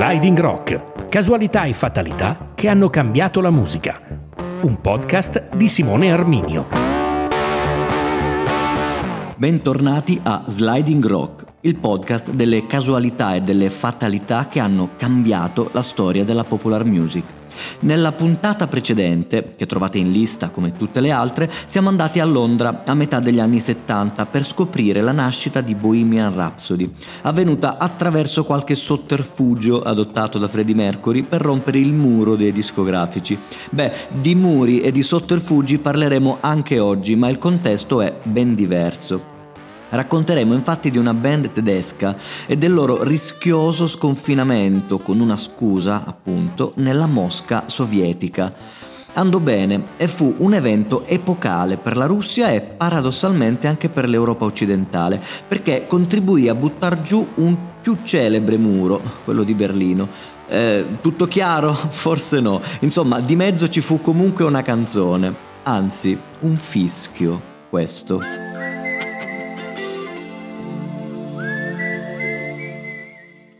Sliding Rock, casualità e fatalità che hanno cambiato la musica. Un podcast di Simone Arminio. Bentornati a Sliding Rock, il podcast delle casualità e delle fatalità che hanno cambiato la storia della popular music. Nella puntata precedente, che trovate in lista come tutte le altre, siamo andati a Londra a metà degli anni 70 per scoprire la nascita di Bohemian Rhapsody, avvenuta attraverso qualche sotterfugio adottato da Freddie Mercury per rompere il muro dei discografici. Beh, di muri e di sotterfugi parleremo anche oggi, ma il contesto è ben diverso. Racconteremo infatti di una band tedesca e del loro rischioso sconfinamento con una scusa, appunto, nella Mosca sovietica. Andò bene e fu un evento epocale per la Russia e paradossalmente anche per l'Europa occidentale, perché contribuì a buttare giù un più celebre muro, quello di Berlino. Eh, tutto chiaro? Forse no. Insomma, di mezzo ci fu comunque una canzone, anzi, un fischio, questo.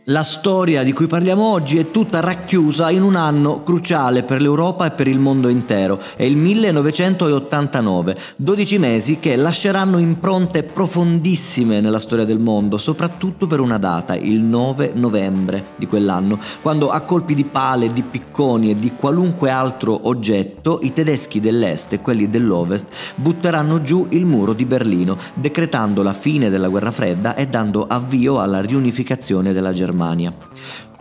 La storia di cui parliamo oggi è tutta racchiusa in un anno cruciale per l'Europa e per il mondo intero, è il 1989, 12 mesi che lasceranno impronte profondissime nella storia del mondo, soprattutto per una data, il 9 novembre di quell'anno, quando a colpi di pale, di picconi e di qualunque altro oggetto i tedeschi dell'est e quelli dell'ovest butteranno giù il muro di Berlino, decretando la fine della guerra fredda e dando avvio alla riunificazione della Germania. Germania.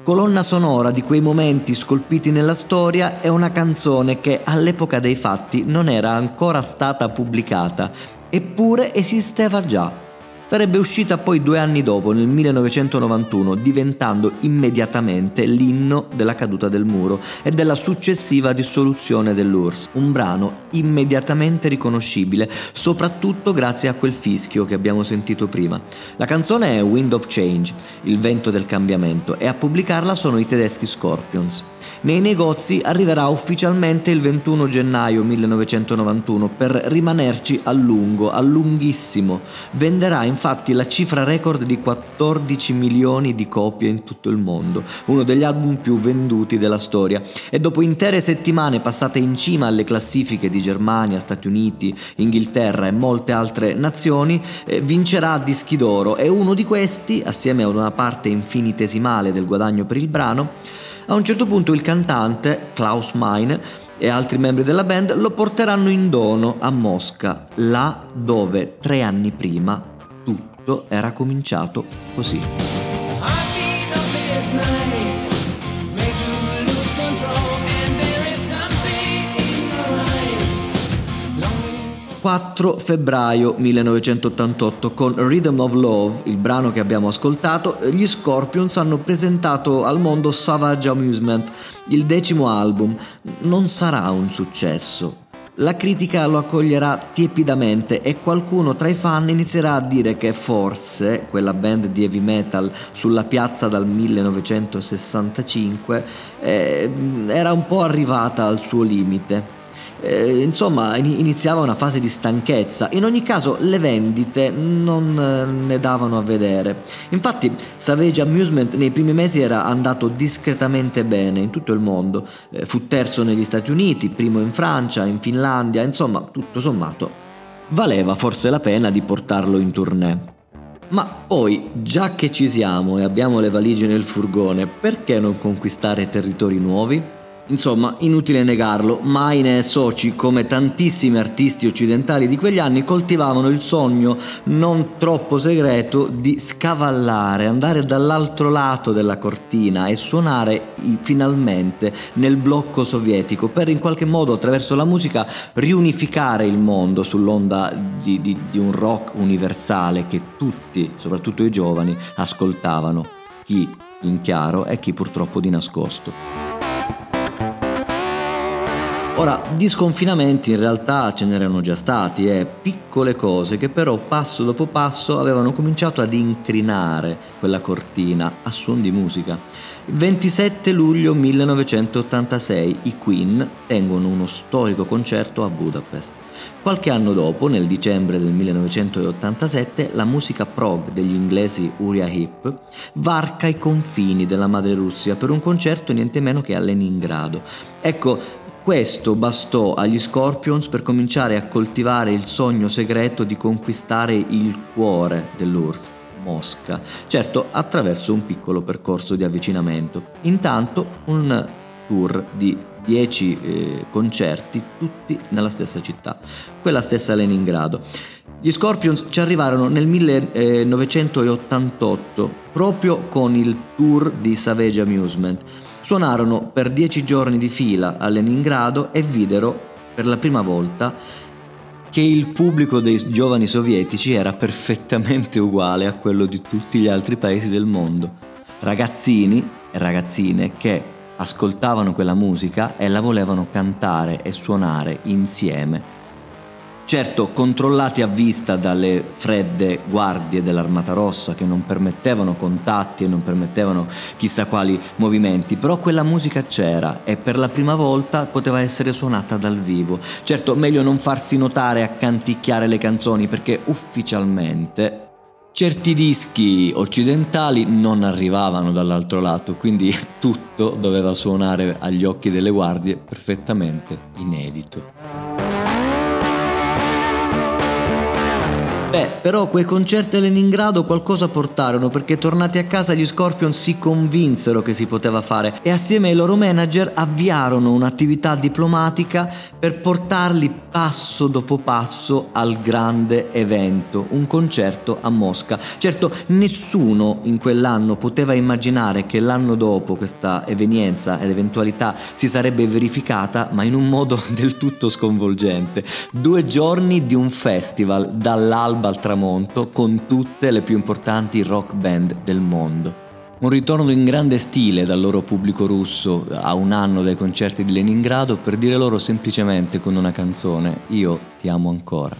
Colonna sonora di quei momenti scolpiti nella storia è una canzone che all'epoca dei fatti non era ancora stata pubblicata, eppure esisteva già Sarebbe uscita poi due anni dopo, nel 1991, diventando immediatamente l'inno della caduta del muro e della successiva dissoluzione dell'URSS, un brano immediatamente riconoscibile, soprattutto grazie a quel fischio che abbiamo sentito prima. La canzone è Wind of Change, il vento del cambiamento, e a pubblicarla sono i tedeschi Scorpions. Nei negozi arriverà ufficialmente il 21 gennaio 1991 per rimanerci a lungo, a lunghissimo. Venderà infatti la cifra record di 14 milioni di copie in tutto il mondo, uno degli album più venduti della storia. E dopo intere settimane passate in cima alle classifiche di Germania, Stati Uniti, Inghilterra e molte altre nazioni, eh, vincerà a dischi d'oro e uno di questi, assieme ad una parte infinitesimale del guadagno per il brano, a un certo punto il cantante, Klaus Meine, e altri membri della band lo porteranno in dono a Mosca, là dove tre anni prima tutto era cominciato così. 4 febbraio 1988 con Rhythm of Love, il brano che abbiamo ascoltato, gli Scorpions hanno presentato al mondo Savage Amusement, il decimo album. Non sarà un successo. La critica lo accoglierà tiepidamente e qualcuno tra i fan inizierà a dire che forse quella band di heavy metal sulla piazza dal 1965 eh, era un po' arrivata al suo limite eh, insomma iniziava una fase di stanchezza. In ogni caso le vendite non eh, ne davano a vedere. Infatti Savage Amusement nei primi mesi era andato discretamente bene in tutto il mondo. Eh, fu terzo negli Stati Uniti, primo in Francia, in Finlandia, insomma tutto sommato valeva forse la pena di portarlo in tournée. Ma poi, già che ci siamo e abbiamo le valigie nel furgone, perché non conquistare territori nuovi? Insomma, inutile negarlo, Maine e Soci, come tantissimi artisti occidentali di quegli anni, coltivavano il sogno non troppo segreto di scavallare, andare dall'altro lato della cortina e suonare finalmente nel blocco sovietico per in qualche modo attraverso la musica riunificare il mondo sull'onda di, di, di un rock universale che tutti, soprattutto i giovani, ascoltavano, chi in chiaro e chi purtroppo di nascosto. Ora, di sconfinamenti in realtà ce n'erano già stati, eh, piccole cose che però passo dopo passo avevano cominciato ad incrinare quella cortina a suon di musica. Il 27 luglio 1986 i Queen tengono uno storico concerto a Budapest. Qualche anno dopo, nel dicembre del 1987, la musica prog degli inglesi Uriah Heep varca i confini della madre Russia per un concerto niente meno che a Leningrado. Ecco, questo bastò agli Scorpions per cominciare a coltivare il sogno segreto di conquistare il cuore dell'URSS. Mosca, certo attraverso un piccolo percorso di avvicinamento. Intanto un tour di 10 eh, concerti, tutti nella stessa città, quella stessa Leningrado. Gli Scorpions ci arrivarono nel 1988 proprio con il tour di Savage Amusement Suonarono per dieci giorni di fila a Leningrado e videro per la prima volta che il pubblico dei giovani sovietici era perfettamente uguale a quello di tutti gli altri paesi del mondo. Ragazzini e ragazzine che ascoltavano quella musica e la volevano cantare e suonare insieme certo controllati a vista dalle fredde guardie dell'Armata Rossa che non permettevano contatti e non permettevano chissà quali movimenti, però quella musica c'era e per la prima volta poteva essere suonata dal vivo. Certo, meglio non farsi notare a canticchiare le canzoni perché ufficialmente certi dischi occidentali non arrivavano dall'altro lato, quindi tutto doveva suonare agli occhi delle guardie perfettamente inedito. Beh, però quei concerti a Leningrado qualcosa portarono perché tornati a casa gli Scorpion si convinsero che si poteva fare e assieme ai loro manager avviarono un'attività diplomatica per portarli passo dopo passo al grande evento, un concerto a Mosca. Certo, nessuno in quell'anno poteva immaginare che l'anno dopo questa evenienza ed eventualità si sarebbe verificata, ma in un modo del tutto sconvolgente. Due giorni di un festival dall'alba dall'alba al tramonto con tutte le più importanti rock band del mondo. Un ritorno in grande stile dal loro pubblico russo a un anno dai concerti di Leningrado per dire loro semplicemente con una canzone Io ti amo ancora.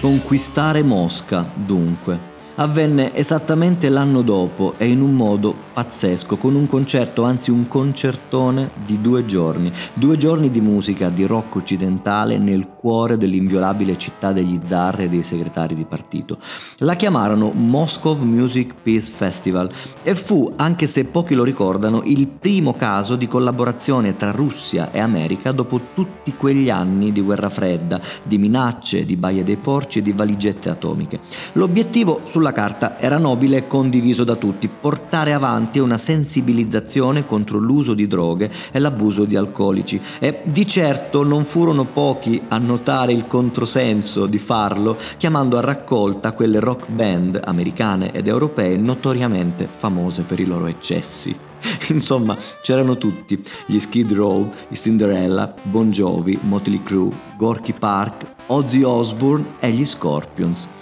Conquistare Mosca, dunque avvenne esattamente l'anno dopo e in un modo pazzesco, con un concerto, anzi un concertone di due giorni, due giorni di musica di rock occidentale nel cuore dell'inviolabile città degli zar e dei segretari di partito. La chiamarono Moscow Music Peace Festival e fu, anche se pochi lo ricordano, il primo caso di collaborazione tra Russia e America dopo tutti quegli anni di guerra fredda, di minacce, di baie dei porci e di valigette atomiche. L'obiettivo sulla carta era nobile e condiviso da tutti, portare avanti una sensibilizzazione contro l'uso di droghe e l'abuso di alcolici e di certo non furono pochi a notare il controsenso di farlo chiamando a raccolta quelle rock band americane ed europee notoriamente famose per i loro eccessi. Insomma, c'erano tutti, gli Skid Row, i Cinderella, Bon Jovi, Motley Crue, Gorky Park, Ozzy Osbourne e gli Scorpions.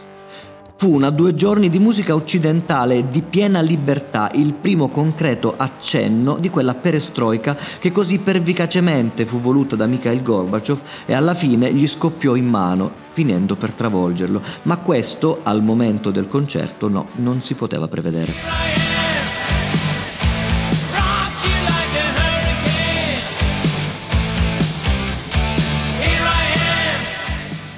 Fu una due giorni di musica occidentale di piena libertà, il primo concreto accenno di quella perestroica che così pervicacemente fu voluta da Mikhail Gorbachev e alla fine gli scoppiò in mano, finendo per travolgerlo. Ma questo, al momento del concerto, no, non si poteva prevedere.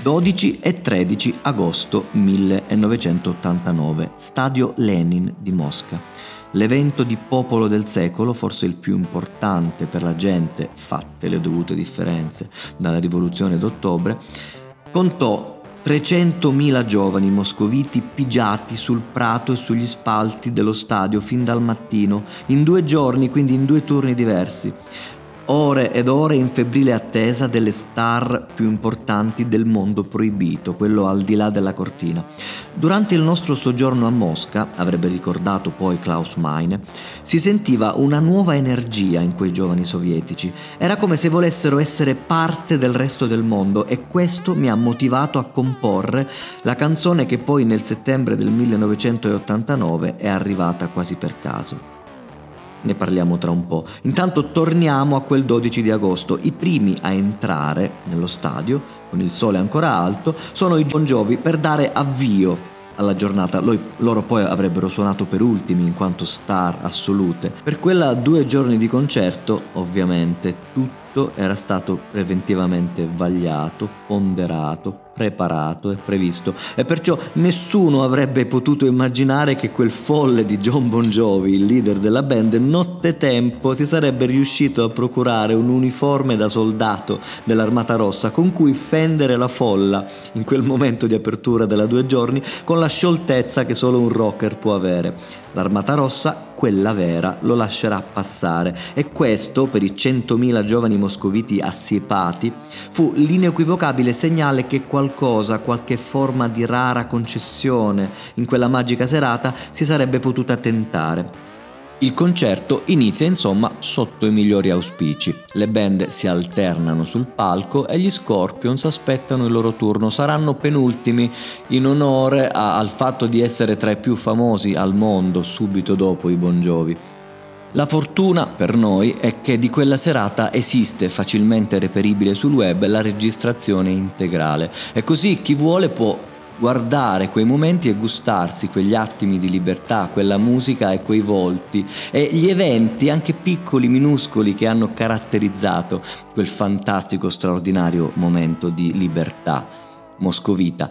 12 e 13 agosto 1989, Stadio Lenin di Mosca. L'evento di popolo del secolo, forse il più importante per la gente, fatte le dovute differenze dalla rivoluzione d'ottobre, contò 300.000 giovani moscoviti pigiati sul prato e sugli spalti dello stadio fin dal mattino, in due giorni, quindi in due turni diversi. Ore ed ore in febbrile attesa delle star più importanti del mondo proibito, quello al di là della cortina. Durante il nostro soggiorno a Mosca, avrebbe ricordato poi Klaus Meine, si sentiva una nuova energia in quei giovani sovietici. Era come se volessero essere parte del resto del mondo e questo mi ha motivato a comporre la canzone che poi nel settembre del 1989 è arrivata quasi per caso ne parliamo tra un po'. Intanto torniamo a quel 12 di agosto. I primi a entrare nello stadio, con il sole ancora alto, sono i Bon Jovi per dare avvio alla giornata. Loro poi avrebbero suonato per ultimi in quanto star assolute. Per quella due giorni di concerto, ovviamente, tutto era stato preventivamente vagliato, ponderato, preparato e previsto e perciò nessuno avrebbe potuto immaginare che quel folle di John Bon Jovi, il leader della band, nottetempo si sarebbe riuscito a procurare un uniforme da soldato dell'Armata Rossa con cui fendere la folla in quel momento di apertura della due giorni con la scioltezza che solo un rocker può avere. L'Armata Rossa, quella vera, lo lascerà passare e questo, per i 100.000 giovani moscoviti assiepati, fu l'inequivocabile segnale che qualcosa, qualche forma di rara concessione in quella magica serata si sarebbe potuta tentare. Il concerto inizia insomma sotto i migliori auspici. Le band si alternano sul palco e gli Scorpions aspettano il loro turno. Saranno penultimi in onore a, al fatto di essere tra i più famosi al mondo subito dopo i Bon Jovi. La fortuna per noi è che di quella serata esiste facilmente reperibile sul web la registrazione integrale e così chi vuole può guardare quei momenti e gustarsi quegli attimi di libertà, quella musica e quei volti e gli eventi anche piccoli, minuscoli che hanno caratterizzato quel fantastico, straordinario momento di libertà moscovita.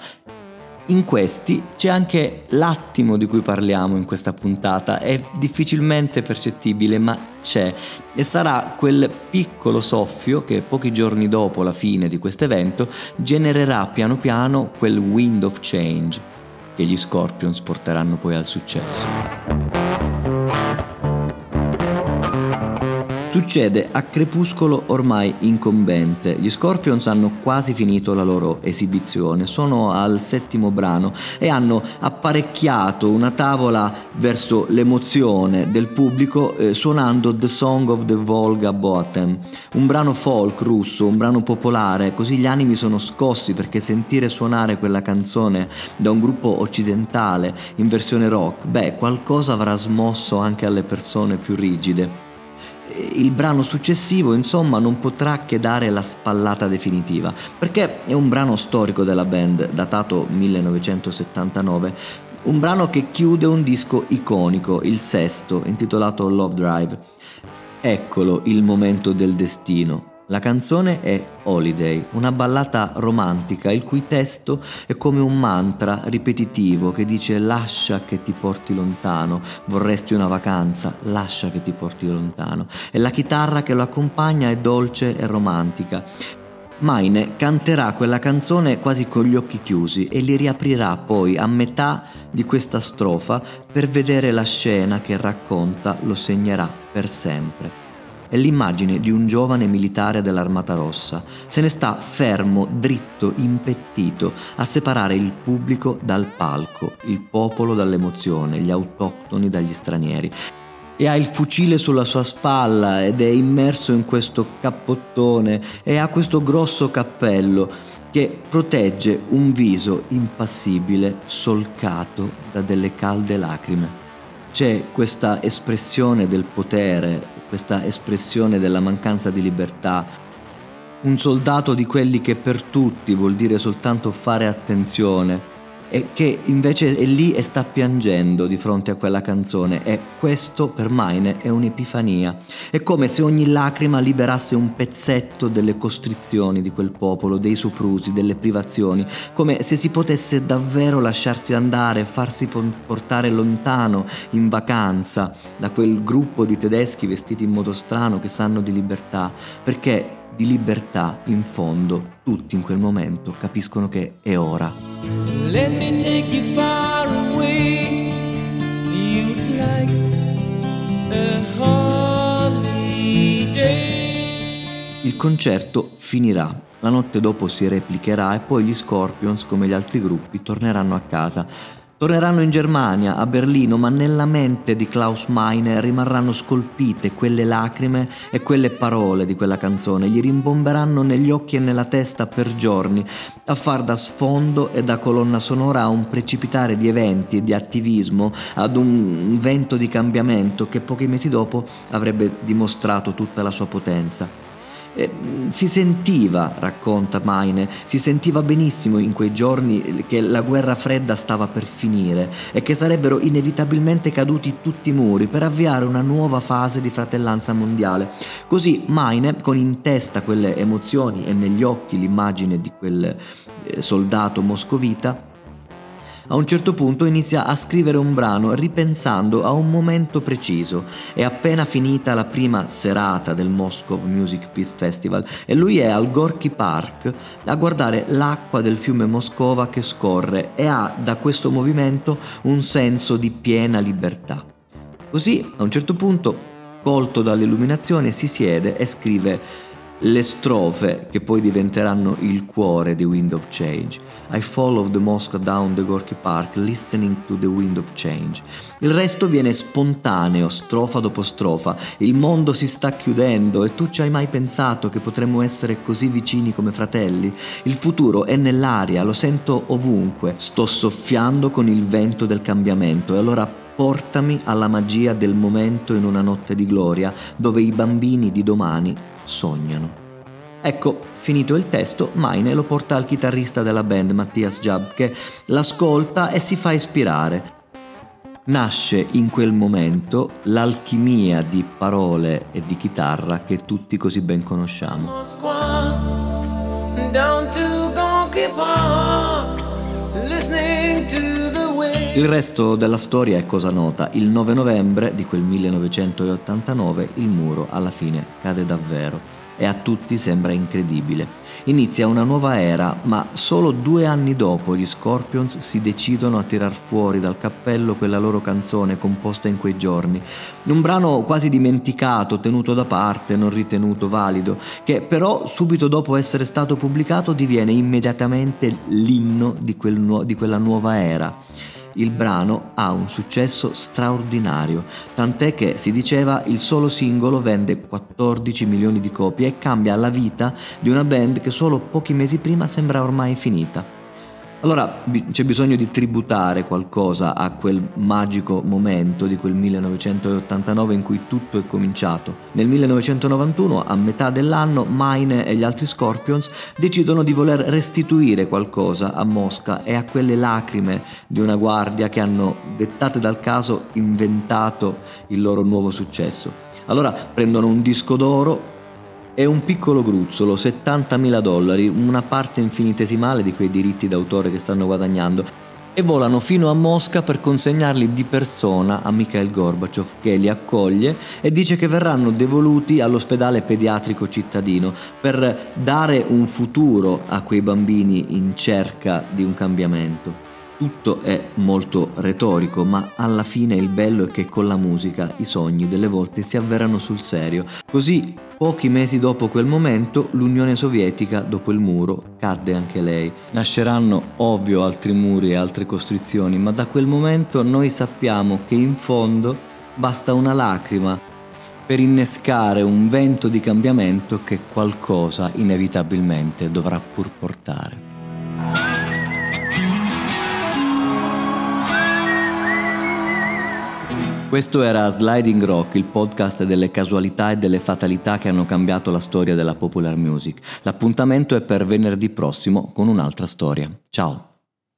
In questi c'è anche l'attimo di cui parliamo in questa puntata, è difficilmente percettibile ma c'è e sarà quel piccolo soffio che pochi giorni dopo la fine di questo evento genererà piano piano quel wind of change che gli Scorpions porteranno poi al successo. Succede a crepuscolo ormai incombente. Gli Scorpions hanno quasi finito la loro esibizione, sono al settimo brano e hanno apparecchiato una tavola verso l'emozione del pubblico eh, suonando The Song of the Volga Botem, un brano folk russo, un brano popolare, così gli animi sono scossi perché sentire suonare quella canzone da un gruppo occidentale in versione rock, beh, qualcosa avrà smosso anche alle persone più rigide il brano successivo insomma non potrà che dare la spallata definitiva perché è un brano storico della band datato 1979 un brano che chiude un disco iconico il sesto intitolato Love Drive. Eccolo il momento del destino la canzone è Holiday, una ballata romantica il cui testo è come un mantra ripetitivo che dice lascia che ti porti lontano, vorresti una vacanza, lascia che ti porti lontano. E la chitarra che lo accompagna è dolce e romantica. Maine canterà quella canzone quasi con gli occhi chiusi e li riaprirà poi a metà di questa strofa per vedere la scena che racconta lo segnerà per sempre è l'immagine di un giovane militare dell'Armata Rossa. Se ne sta fermo, dritto, impettito, a separare il pubblico dal palco, il popolo dall'emozione, gli autoctoni dagli stranieri e ha il fucile sulla sua spalla ed è immerso in questo cappottone e ha questo grosso cappello che protegge un viso impassibile solcato da delle calde lacrime. C'è questa espressione del potere questa espressione della mancanza di libertà. Un soldato di quelli che per tutti vuol dire soltanto fare attenzione, e che invece è lì e sta piangendo di fronte a quella canzone e questo per Maine è un'epifania. È come se ogni lacrima liberasse un pezzetto delle costrizioni di quel popolo, dei soprusi, delle privazioni, come se si potesse davvero lasciarsi andare, farsi portare lontano in vacanza da quel gruppo di tedeschi vestiti in modo strano che sanno di libertà, perché di libertà, in fondo, tutti in quel momento capiscono che è ora. Let me take you far away. You'd like a holiday. Il concerto finirà, la notte dopo si replicherà e poi gli Scorpions, come gli altri gruppi, torneranno a casa. Torneranno in Germania, a Berlino, ma nella mente di Klaus Meine rimarranno scolpite quelle lacrime e quelle parole di quella canzone, gli rimbomberanno negli occhi e nella testa per giorni, a far da sfondo e da colonna sonora a un precipitare di eventi e di attivismo, ad un vento di cambiamento che pochi mesi dopo avrebbe dimostrato tutta la sua potenza. Eh, si sentiva, racconta Maine, si sentiva benissimo in quei giorni che la guerra fredda stava per finire e che sarebbero inevitabilmente caduti tutti i muri per avviare una nuova fase di fratellanza mondiale. Così Maine, con in testa quelle emozioni e negli occhi l'immagine di quel eh, soldato moscovita, a un certo punto inizia a scrivere un brano ripensando a un momento preciso. È appena finita la prima serata del Moscow Music Peace Festival e lui è al Gorky Park a guardare l'acqua del fiume Moscova che scorre e ha da questo movimento un senso di piena libertà. Così, a un certo punto, colto dall'illuminazione, si siede e scrive le strofe che poi diventeranno il cuore di Wind of Change. I follow the Moscow down the Gorky Park listening to the wind of change. Il resto viene spontaneo, strofa dopo strofa. Il mondo si sta chiudendo e tu ci hai mai pensato che potremmo essere così vicini come fratelli? Il futuro è nell'aria, lo sento ovunque. Sto soffiando con il vento del cambiamento e allora portami alla magia del momento in una notte di gloria dove i bambini di domani sognano. Ecco, finito il testo, Maine lo porta al chitarrista della band Mattias Jab che l'ascolta e si fa ispirare. Nasce in quel momento l'alchimia di parole e di chitarra che tutti così ben conosciamo. Il resto della storia è cosa nota. Il 9 novembre di quel 1989 il muro alla fine cade davvero e a tutti sembra incredibile. Inizia una nuova era, ma solo due anni dopo gli Scorpions si decidono a tirar fuori dal cappello quella loro canzone composta in quei giorni. Un brano quasi dimenticato, tenuto da parte, non ritenuto valido, che però subito dopo essere stato pubblicato diviene immediatamente l'inno di, quel di quella nuova era il brano ha un successo straordinario, tant'è che si diceva il solo singolo vende 14 milioni di copie e cambia la vita di una band che solo pochi mesi prima sembra ormai finita. Allora c'è bisogno di tributare qualcosa a quel magico momento di quel 1989 in cui tutto è cominciato. Nel 1991, a metà dell'anno, Maine e gli altri Scorpions decidono di voler restituire qualcosa a Mosca e a quelle lacrime di una guardia che hanno, dettate dal caso, inventato il loro nuovo successo. Allora prendono un disco d'oro, è un piccolo gruzzolo, 70.000 dollari, una parte infinitesimale di quei diritti d'autore che stanno guadagnando, e volano fino a Mosca per consegnarli di persona a Mikhail Gorbachev che li accoglie e dice che verranno devoluti all'ospedale pediatrico cittadino per dare un futuro a quei bambini in cerca di un cambiamento. Tutto è molto retorico, ma alla fine il bello è che con la musica i sogni delle volte si avverano sul serio. Così, pochi mesi dopo quel momento, l'Unione Sovietica, dopo il muro, cadde anche lei. Nasceranno ovvio altri muri e altre costrizioni, ma da quel momento noi sappiamo che in fondo basta una lacrima per innescare un vento di cambiamento che qualcosa inevitabilmente dovrà pur portare. Questo era Sliding Rock, il podcast delle casualità e delle fatalità che hanno cambiato la storia della popular music. L'appuntamento è per venerdì prossimo con un'altra storia. Ciao!